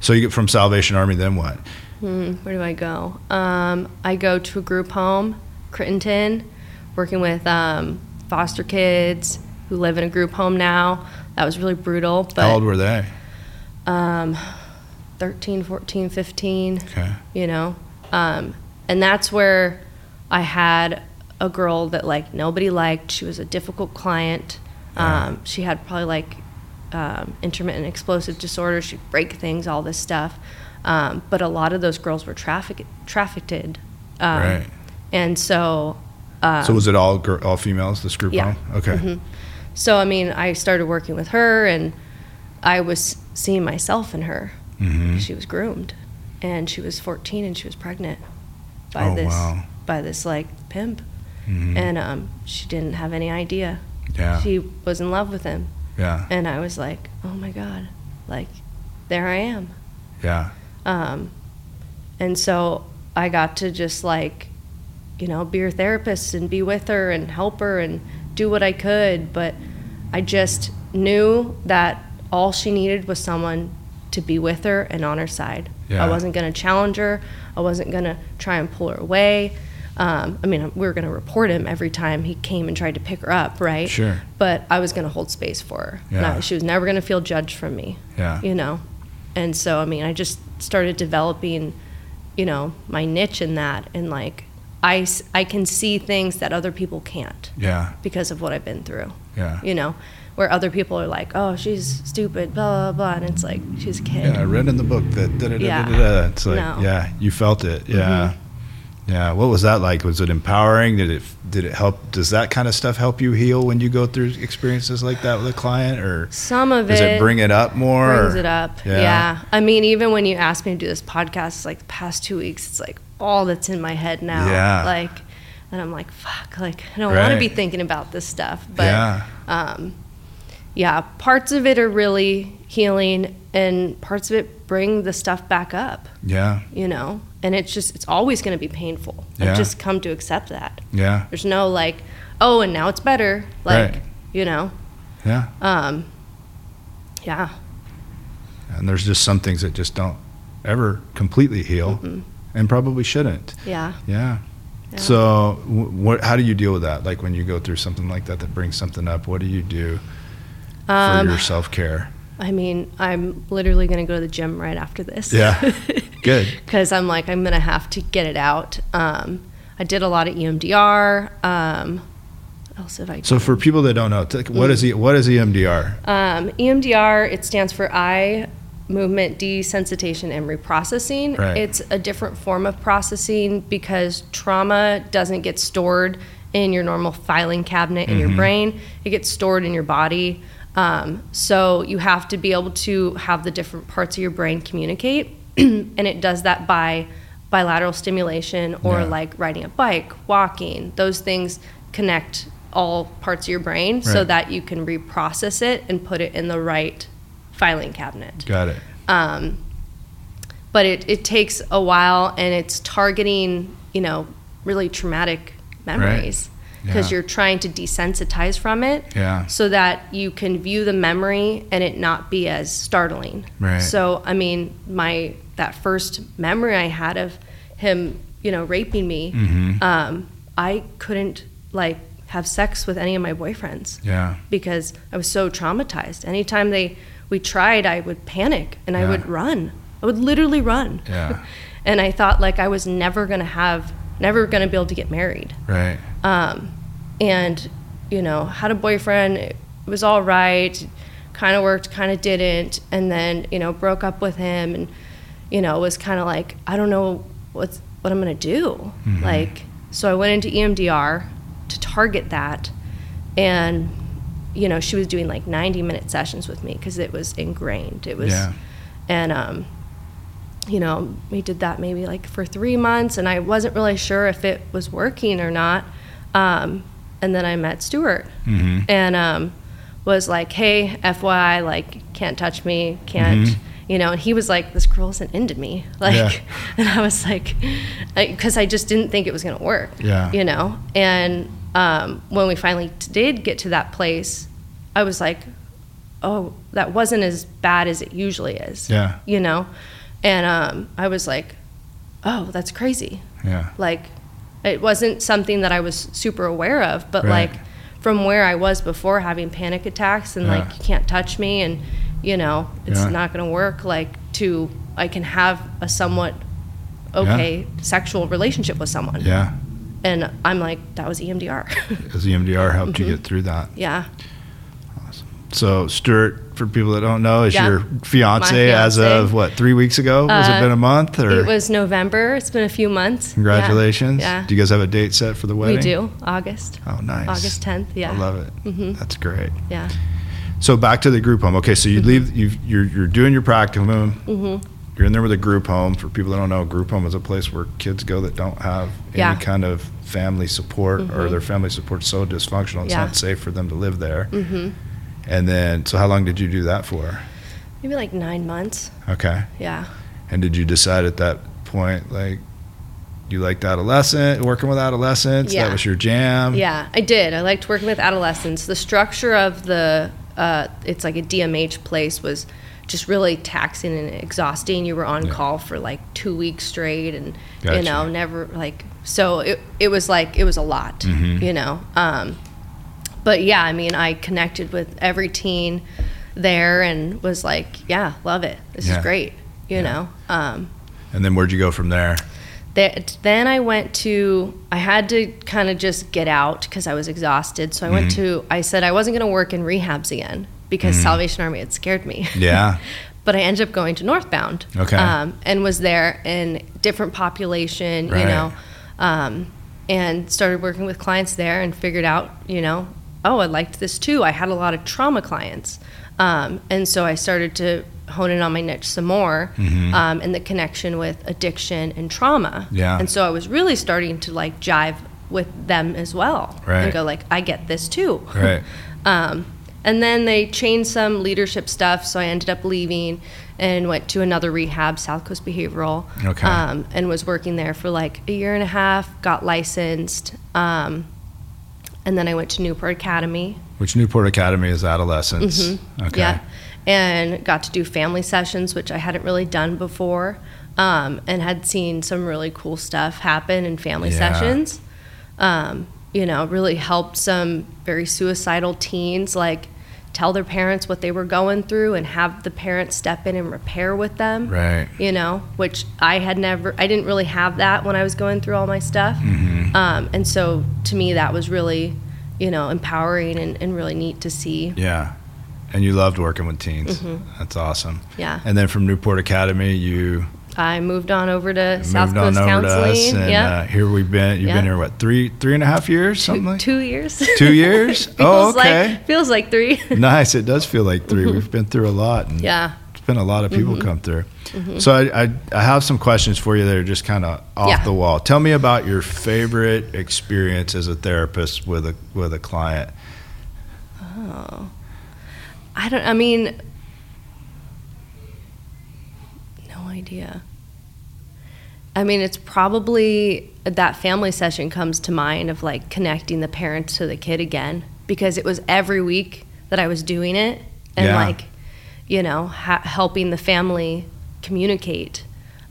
A: So you get from Salvation Army, then what?
B: Hmm, where do I go? Um, I go to a group home, Crittenton, working with um, foster kids who live in a group home now. That was really brutal, but
A: How old were they?
B: um, 13, 14, 15,
A: Okay.
B: you know. Um, and that's where I had a girl that like nobody liked. She was a difficult client.
A: Yeah.
B: Um, she had probably like um, intermittent explosive disorder. She'd break things, all this stuff. Um, but a lot of those girls were traffic trafficked. Um,
A: Right.
B: And so. Um,
A: so was it all gir- all females? This group
B: yeah.
A: home? Okay.
B: Mhm. So I mean, I started working with her, and I was seeing myself in her.
A: Mhm.
B: She was groomed, and she was 14, and she was pregnant by
A: Oh,
B: this
A: wow.
B: by this like pimp,
A: Mhm.
B: and um, she didn't have any idea.
A: yeah.
B: She was in love with him,
A: yeah.
B: and I was like, oh my god, like there I am.
A: Yeah.
B: Um, and so I got to just like, you know, be her therapist and be with her and help her and do what I could. But I just knew that all she needed was someone to be with her and on her side.
A: Yeah.
B: I wasn't going to challenge her. I wasn't going to try and pull her away. Um, I mean, we were going to report him every time he came and tried to pick her up, right?
A: Sure.
B: But I was going to hold space for her.
A: Yeah.
B: she was never going to feel judged from me
A: Yeah.
B: you know and so i mean i just started developing you know my niche in that and like I I can see things that other people can't
A: Yeah.
B: because of what i've been through
A: Yeah.
B: you know where other people are like oh she's stupid blah blah blah and it's like she's a kid
A: Yeah, I read in the book that da, da, da, da, da, it's like
B: No.
A: yeah, you felt it. Yeah.
B: Mhm.
A: Yeah. What was that like? Was it empowering? Did it did it help does that kind of stuff help you heal when you go through experiences like that with a client or
B: some of
A: does
B: it
A: it bring it up more?
B: brings
A: or-
B: it up
A: Yeah.
B: yeah. i mean even when you asked me to do this podcast like the past two weeks it's like all that's in my head now
A: Yeah.
B: like and i'm like fuck like i don't want to be thinking about this stuff but
A: Yeah.
B: um, yeah, parts of it are really healing, and parts of it bring the stuff back up.
A: Yeah.
B: You know, and it's just it's always going to be painful.
A: Yeah.
B: I've just come to accept that.
A: Yeah.
B: There's no like, oh, and now it's better. Like,
A: Right.
B: you know,
A: Yeah.
B: um, yeah,
A: And there's just some things that just don't ever completely heal
B: Mhm.
A: and probably shouldn't.
B: yeah.
A: Yeah.
B: yeah.
A: So, what? How do you deal with that? Like when you go through something like that that brings something up, what do you do for
B: Um,
A: your self care?
B: I mean, I'm literally going to go to the gym right after this.
A: Yeah. Good.
B: Because I'm like, I'm going to have to get it out. Um, I did a lot of EMDR. Um, what else have I
A: So, for people that don't know, what is E- what is EMDR?
B: Um, EMDR, it stands for eye movement desensitization and reprocessing.
A: Right.
B: It's a different form of processing because trauma doesn't get stored in your normal filing cabinet in your
A: Mhm.
B: brain, it gets stored in your body. Um, so you have to be able to have the different parts of your brain communicate, and it does that by bilateral stimulation or
A: Yeah.
B: like riding a bike, walking. Those things connect all parts of your brain so that you can reprocess it and put it in the right filing cabinet.
A: Got it.
B: Um, but it, it takes a while and it's targeting, you know, really traumatic memories because
A: Yeah.
B: you're trying to desensitize from it
A: Yeah.
B: so that you can view the memory and it not be as startling.
A: Right.
B: So, I mean, my that first memory I had of him, you know, raping me,
A: Mhm.
B: um, I couldn't like have sex with any of my boyfriends
A: Yeah.
B: because I was so traumatized. Anytime they we tried, I would panic and I would run. I would literally run.
A: Yeah.
B: and I thought like I was never going to have never going to be able to get married.
A: Right.
B: Um, and, you know, had a boyfriend, it was all right, kind of worked, kind of didn't. And then, you know, broke up with him and, you know, was kind of like, I don't know what's, what I'm going to do. Like, so I went into EMDR to target that. And, you know, she was doing like 90 minute sessions with me because it was ingrained. It was,
A: Yeah.
B: and, um, you know, we did that maybe like for three months, and I wasn't really sure if it was working or not. Um, and then I met Stuart,
A: Mm-hmm.
B: and um, was like, "Hey, FYI, like, can't touch me, can't." You know, and he was like, "This girl isn't into me," like,
A: Yeah.
B: and I was like, because I just didn't think it was gonna work.
A: Yeah.
B: You know, and um, when we finally did get to that place, I was like, "Oh, that wasn't as bad as it usually is."
A: Yeah.
B: you know and um, i was like oh that's crazy
A: Yeah.
B: like it wasn't something that i was super aware of but
A: Right.
B: like from where i was before having panic attacks and
A: Yeah.
B: like you can't touch me and you know it's
A: Yeah.
B: not going to work like to i can have a somewhat okay sexual relationship with someone
A: Yeah.
B: and i'm like that was emdr
A: Because EMDR helped
B: Mm-hmm.
A: you get through that.
B: yeah
A: So Stuart, for people that don't know, is
B: Yeah.
A: your fiance,
B: My
A: as of what three weeks ago? Was it
B: Uh,
A: been a month or?
B: it was november it's been a few months
A: Congratulations.
B: yeah,
A: Do you guys have a date set for the wedding?
B: we do august
A: Oh, nice.
B: august 10th yeah
A: I love it.
B: Mhm.
A: That's great.
B: yeah
A: So back to the group home. Okay, so you
B: Mm-hmm.
A: leave. You you're you're doing your practicum. You're in there with a group home. For people that don't know, a group home is a place where kids go that don't have any
B: Yeah. Mm-hmm.
A: kind of family support, or their family support's so dysfunctional, it's not safe for them to live there. And then, so how long did you do that for?
B: maybe like nine months
A: Okay.
B: yeah
A: And did you decide at that point, like, you liked adolescent, working with adolescents?
B: Yeah.
A: That was your jam?
B: Yeah, I did. I liked working with adolescents. The structure of the, uh, it's like a DMH place was just really taxing and exhausting. You were on
A: Yeah.
B: call for like two weeks straight and,
A: Gotcha.
B: you know, never like, so it, it was like, it was a lot,
A: Mhm.
B: you know. Um, but yeah, I mean, I connected with every teen there and was like, yeah, love it. This
A: Yeah.
B: is great, you
A: Yeah.
B: know. Um,
A: And then where'd you go from there?
B: that then I went to I had to kind of just get out because I was exhausted. So I went
A: Mm-hmm.
B: to I said I wasn't going to work in rehabs again because Salvation Army had scared me.
A: Yeah.
B: but I ended up going to Northbound.
A: Okay.
B: Um, and was there in different population,
A: Right.
B: you know, um, and started working with clients there and figured out, you know, oh, I liked this too. I had a lot of trauma clients. Um, and so I started to hone in on my niche some more um, and the connection with addiction and trauma.
A: Yeah.
B: And so I was really starting to like jive with them as well
A: Right.
B: and go like, I get this too.
A: Right.
B: Um, and then they changed some leadership stuff, so I ended up leaving and went to another rehab, South Coast Behavioral.
A: Okay.
B: Um, and was working there for like a year and a half, got licensed. Um, and then I went to Newport Academy.
A: Which Newport Academy is adolescents. Okay.
B: Mm-hmm. Yeah. And got to do family sessions, which I hadn't really done before. Um, and had seen some really cool stuff happen in family
A: Yeah.
B: sessions. Um, you know, really helped some very suicidal teens like tell their parents what they were going through and have the parents step in and repair with them.
A: Right.
B: You know, which I had never, I didn't really have that when I was going through all my stuff.
A: Mm-hmm.
B: Um, and so to me, that was really, you know, empowering and, and really neat to see.
A: Yeah. And you loved working with teens. That's awesome.
B: Mm-hmm. Yeah.
A: And then from Newport Academy, you
B: I moved on over to South
A: moved on
B: Coast
A: over to us,
B: Counseling.
A: and
B: yeah.
A: uh, here we've been. You've been here what three, three and a half years, something
B: two,
A: like
B: two years.
A: Two years? Oh, okay.
B: Like, feels like three.
A: Nice. It does feel like 3 We've been through a lot, and
B: yeah.
A: it's been a lot of people
B: Mm-hmm.
A: come through. So I, I, I have some questions for you that are just kind of off
B: Yeah.
A: the wall. Tell me about your favorite experience as a therapist with a with a client.
B: Oh. I don't, I mean, no idea. I mean, it's probably that family session comes to mind of like connecting the parents to the kid again because it was every week that I was doing it and
A: Yeah.
B: like, you know, ha- helping the family communicate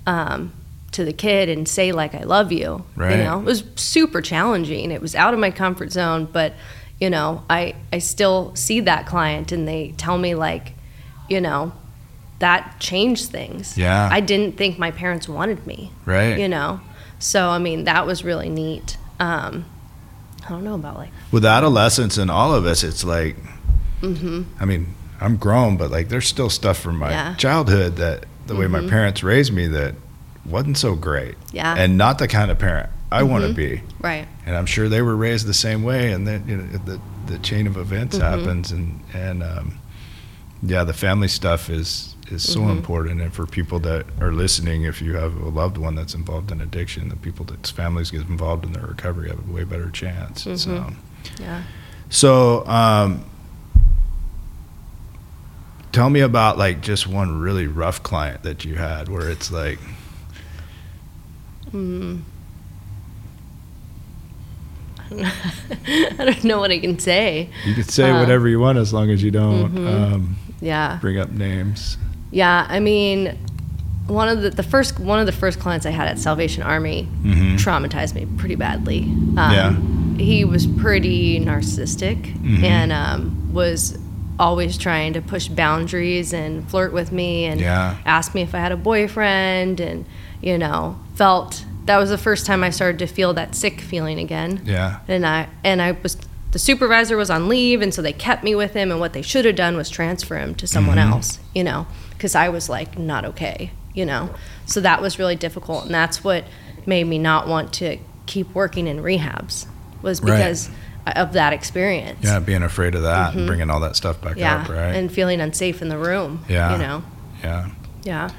B: um, to the kid and say like I love you.
A: Right.
B: You know, it was super challenging. It was out of my comfort zone, but you know, I I still see that client and they tell me like, you know, that changed things.
A: Yeah.
B: I didn't think my parents wanted me.
A: Right.
B: You know. So I mean, that was really neat. Um, I don't know about like
A: with adolescence and all of us, it's like, mm-hmm. I mean, I'm grown, but like there's still stuff from my
B: Yeah.
A: childhood that the way my parents raised me that wasn't so great.
B: Yeah.
A: And not the kind of parent I want to be.
B: right.
A: And I'm sure they were raised the same way. And then, you know, the, the chain of events
B: Mm-hmm.
A: happens. And, and, um, yeah, the family stuff is, is so
B: Mm-hmm. important.
A: And for people that are listening, if you have a loved one that's involved in addiction, the people that's families get involved in their recovery have a way better chance. So,
B: Mhm. Yeah.
A: so, um, tell me about like just one really rough client that you had where it's like,
B: Mm. I don't know what I can say.
A: you can say whatever you want as long as you don't
B: Mhm.
A: um,
B: Yeah.
A: bring up names.
B: Yeah. I mean, one of the, the first one of the first clients I had at Salvation Army
A: Mhm.
B: traumatized me pretty badly. Um,
A: Yeah.
B: He was pretty narcissistic
A: Mhm.
B: and um, was always trying to push boundaries and flirt with me and
A: Yeah.
B: ask me if I had a boyfriend and you know felt that was the first time I started to feel that sick feeling again.
A: Yeah.
B: And I and I was the supervisor was on leave, and so they kept me with him. And what they should have done was transfer him to someone
A: Mhm.
B: else, you know, because I was like not okay, you know. So that was really difficult, and that's what made me not want to keep working in rehabs was
A: Right.
B: because of that experience.
A: Yeah, being afraid of that and bringing all that stuff back
B: Mm-hmm. Yeah,
A: up, right?
B: and feeling unsafe in the room.
A: Yeah.
B: you know.
A: yeah.
B: Yeah.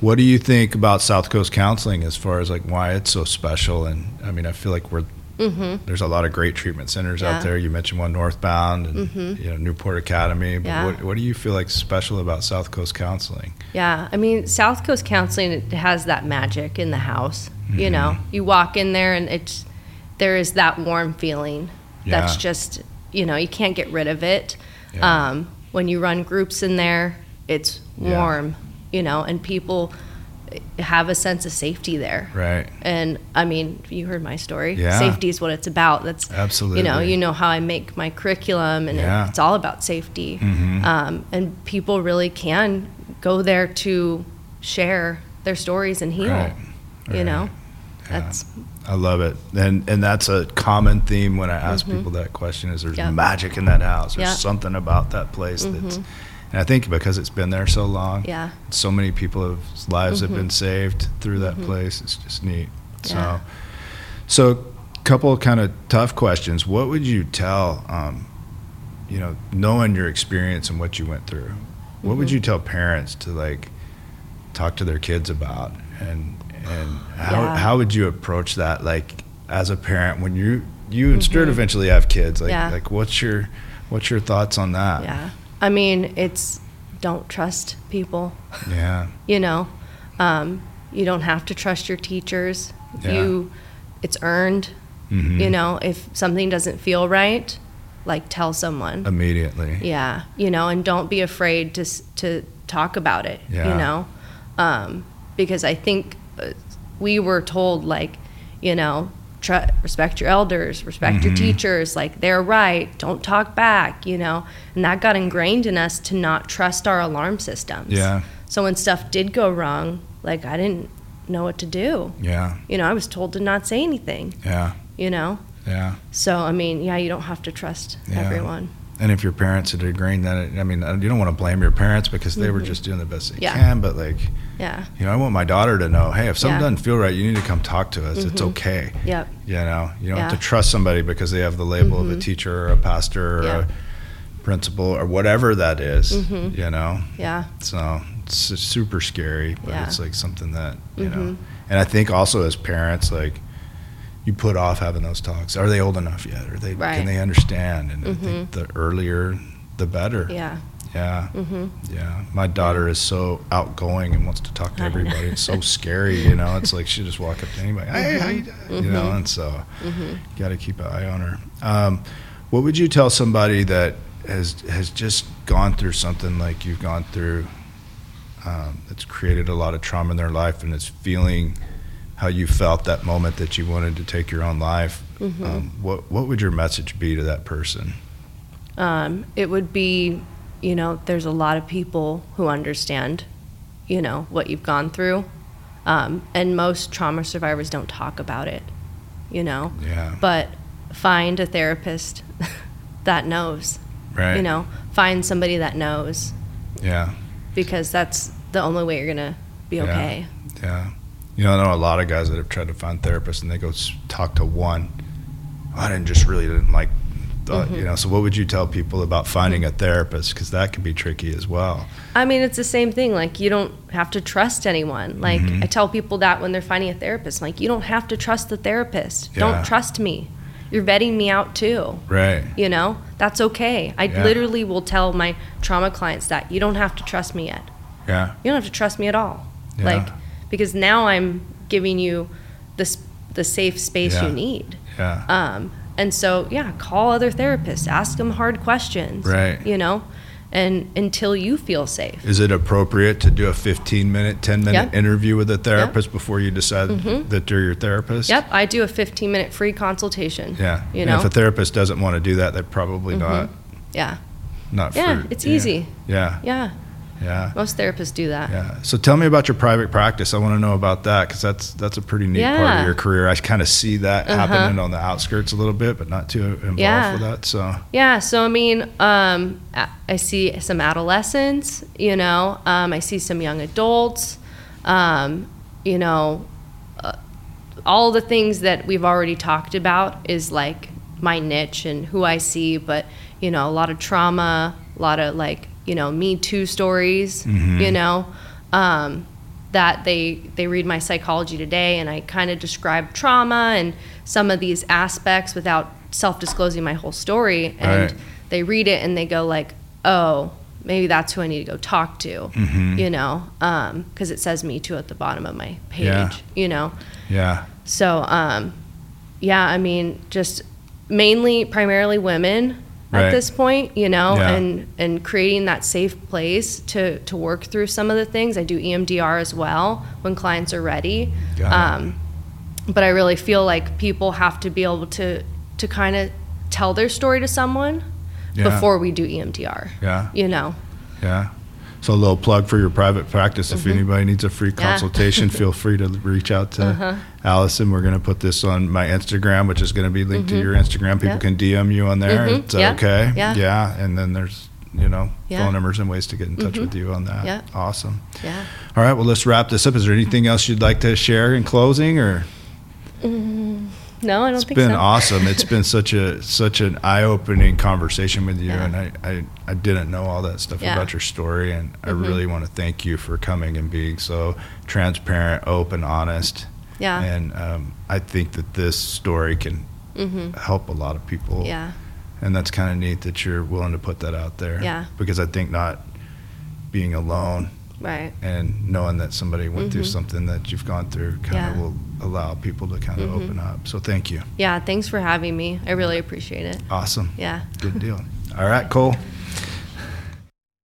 A: What do you think about South Coast Counseling as far as like why it's so special? And I mean, I feel like we're
B: Mm-hmm.
A: there's a lot of great treatment centers
B: Yeah.
A: out there. You mentioned one northbound and
B: Mhm.
A: you know Newport Academy. But
B: Yeah.
A: what, what do you feel like special about South Coast Counseling?
B: Yeah, I mean, South Coast Counseling it has that magic in the house. You
A: Mm-hmm.
B: know, you walk in there and it's there is that warm feeling. That's
A: Yeah.
B: just you know you can't get rid of it. Um, when you run groups in there, it's warm. You know, and people have a sense of safety there.
A: Right.
B: And I mean, you heard my story.
A: Yeah.
B: Safety is what it's about. That's
A: Absolutely.
B: You know, you know how I make my curriculum, and
A: Yeah.
B: it's all about safety.
A: Mhm.
B: Um, and people really can go there to share their stories and heal.
A: Right.
B: You
A: Right.
B: know,
A: Yeah.
B: that's
A: I love it, and and that's a common theme when I ask people that question: is there's
B: Mm-hmm. Yep.
A: magic in that house? There's
B: Yep.
A: something about that place that's,
B: Mhm.
A: And I think because it's been there so long,
B: yeah,
A: so many people's lives have
B: Mhm.
A: been saved through that place. It's just neat. So,
B: Yeah.
A: so couple kind of tough questions. What would you tell, um, you know, knowing your experience and what you went through? What would
B: Mhm.
A: you tell parents to like talk to their kids about, and and how
B: Yeah.
A: how would you approach that? Like as a parent, when you you and Stuart
B: Mhm.
A: eventually have kids, like
B: Yeah.
A: like what's your what's your thoughts on that?
B: yeah. I mean, it's don't trust people.
A: Yeah.
B: You know, um, you don't have to trust your teachers.
A: Yeah.
B: You, it's earned.
A: Mm-hmm.
B: You know, if something doesn't feel right, like tell someone.
A: Immediately.
B: Yeah, you know, and don't be afraid to to talk about it.
A: Yeah.
B: You know, um, because I think uh, we were told like, you know, tr- respect your elders, respect your
A: Mhm.
B: teachers. Like they're right. Don't talk back. You know, and that got ingrained in us to not trust our alarm systems.
A: Yeah.
B: So when stuff did go wrong, like I didn't know what to do.
A: Yeah.
B: You know, I was told to not say anything.
A: Yeah.
B: You know,
A: Yeah.
B: so I mean, yeah, you don't have to trust
A: Yeah.
B: everyone.
A: And if your parents had agreed, then I mean, you don't want to blame your parents because they were just doing the best they
B: Mm-hmm. Yeah.
A: can. But like,
B: Yeah.
A: you know, I want my daughter to know, hey, if something
B: Yeah.
A: doesn't feel right, you need to come talk to us. It's
B: Mhm.
A: okay.
B: Yep.
A: You know, you don't have to trust somebody because they have the label of a
B: Mhm.
A: teacher or a pastor or
B: Yeah.
A: a principal or whatever that is,
B: Mhm.
A: You know,
B: Yeah.
A: so it's super scary, but
B: Yeah.
A: it's like something that you know.
B: Mhm.
A: And I think also as parents, like you put off having those talks. Are they old enough yet? Are they
B: Right.
A: can they understand? And I think
B: Mhm.
A: the earlier, the better.
B: Yeah.
A: Yeah.
B: Mhm.
A: Yeah. My daughter is so outgoing and wants to talk to everybody. It's so scary, you know. It's like she just walk up to anybody, hey, how you doing? You know,
B: Mhm.
A: and so got to keep an eye on her. Um, what would you tell somebody that has has just gone through something like you've gone through, um, that's created a lot of trauma in their life and is feeling how you felt that moment that you wanted to take your own life?
B: Mhm.
A: Um, what what would your message be to that person?
B: Um, it would be, you know, there's a lot of people who understand, you know, what you've gone through. Um, and most trauma survivors don't talk about it, you know?
A: Yeah.
B: But find a therapist that knows,
A: Right.
B: you know, find somebody that knows
A: Yeah.
B: because that's the only way you're going to be
A: Yeah.
B: okay.
A: Yeah. You know, I know a lot of guys that have tried to find therapists and they go talk to one. I didn't just really didn't like, thought,
B: Mm-hmm.
A: you know. So what would you tell people about finding a therapist? Because that can be tricky as well.
B: I mean, it's the same thing. Like, you don't have to trust anyone. Like,
A: Mhm.
B: I tell people that when they're finding a therapist, like, you don't have to trust the therapist.
A: Yeah.
B: Don't trust me. You're vetting me out too.
A: Right.
B: You know, that's okay. I
A: Yeah.
B: literally will tell my trauma clients that you don't have to trust me yet.
A: Yeah.
B: You don't have to trust me at all.
A: Yeah.
B: Like, because now I'm giving you this the safe space
A: Yeah.
B: you need.
A: Yeah.
B: Um, and so, yeah, call other therapists, ask them hard questions.
A: Right.
B: You know, and until you feel safe.
A: Is it appropriate to do a 15 minute, 10 minute
B: Yeah.
A: interview with a therapist before you decide
B: Mhm.
A: that they're your therapist?
B: Yep, I do a 15 minute free consultation.
A: Yeah.
B: You
A: And
B: know?
A: if a therapist doesn't want to do that, they're probably not
B: Yeah.
A: not
B: Yeah, it's easy.
A: Yeah.
B: Yeah.
A: Yeah.
B: Most therapists do that.
A: Yeah. So tell me about your private practice. I want to know about that because that's that's a pretty neat part of your career. I kind of see that
B: Uh-huh.
A: happening on the outskirts a little bit, but not too involved
B: Yeah.
A: with that. So
B: Yeah, so I mean, um, I I see some adolescents, you know, um, I see some young adults, um, you know, uh, all the things that we've already talked about is like my niche and who I see, but, you know, a lot of trauma, a lot of like, you know, Me Too stories,
A: Mhm.
B: you know, um, that they they read my psychology today and I kind of describe trauma and some of these aspects without self-disclosing my whole story and
A: Right.
B: they read it and they go like, "Oh, maybe that's who I need to go talk to."
A: Mhm.
B: You know, because it says me too at the bottom of my page.
A: Yeah.
B: You know,
A: yeah,
B: so um, yeah, I mean, just mainly, primarily women
A: Right.
B: at this point. You know,
A: Yeah.
B: and and creating that safe place to to work through some of the things. I do EMDR as well when clients are ready. Um, but I really feel like people have to be able to to kind of tell their story to someone
A: Yeah.
B: before we do EMDR.
A: yeah,
B: You know,
A: yeah. So a little plug for your private practice. If anybody needs a free
B: Mm-hmm. Yeah.
A: consultation, feel free to reach out to
B: Uh-huh.
A: Allyson. We're going to put this on my Instagram, which is going to be linked to your Instagram. People
B: Mm-hmm. Yeah.
A: can DM you on there.
B: Mhm.
A: Is that
B: Yeah.
A: okay?
B: Yeah.
A: Yeah. And then there's you know
B: Yeah. Mm-hmm.
A: phone numbers and ways to get in touch with you on that.
B: Yeah.
A: Awesome.
B: yeah.
A: All right, well, let's wrap this up. Is there anything else you'd like to share in closing, or
B: No, I don't
A: it's
B: think so.
A: It's been awesome. It's been such a such an eye-opening conversation with you,
B: Yeah.
A: and I, I I didn't know all that stuff
B: Yeah. Mm-hmm.
A: about your story, and I really want to thank you for coming and being so transparent, open, honest,
B: Yeah.
A: and um, I think that this story can
B: Mhm.
A: help a lot of people.
B: Yeah.
A: and that's kind of neat that you're willing to put that out there.
B: Yeah.
A: because I think not being alone
B: Right.
A: and knowing that somebody went through
B: Mhm.
A: something that you've gone through kind
B: Yeah.
A: of will allow people to kind of
B: Mhm.
A: open up. So thank you.
B: Yeah. Thanks for having me. I really appreciate it.
A: Awesome.
B: Yeah.
A: Good deal. All right, Cole.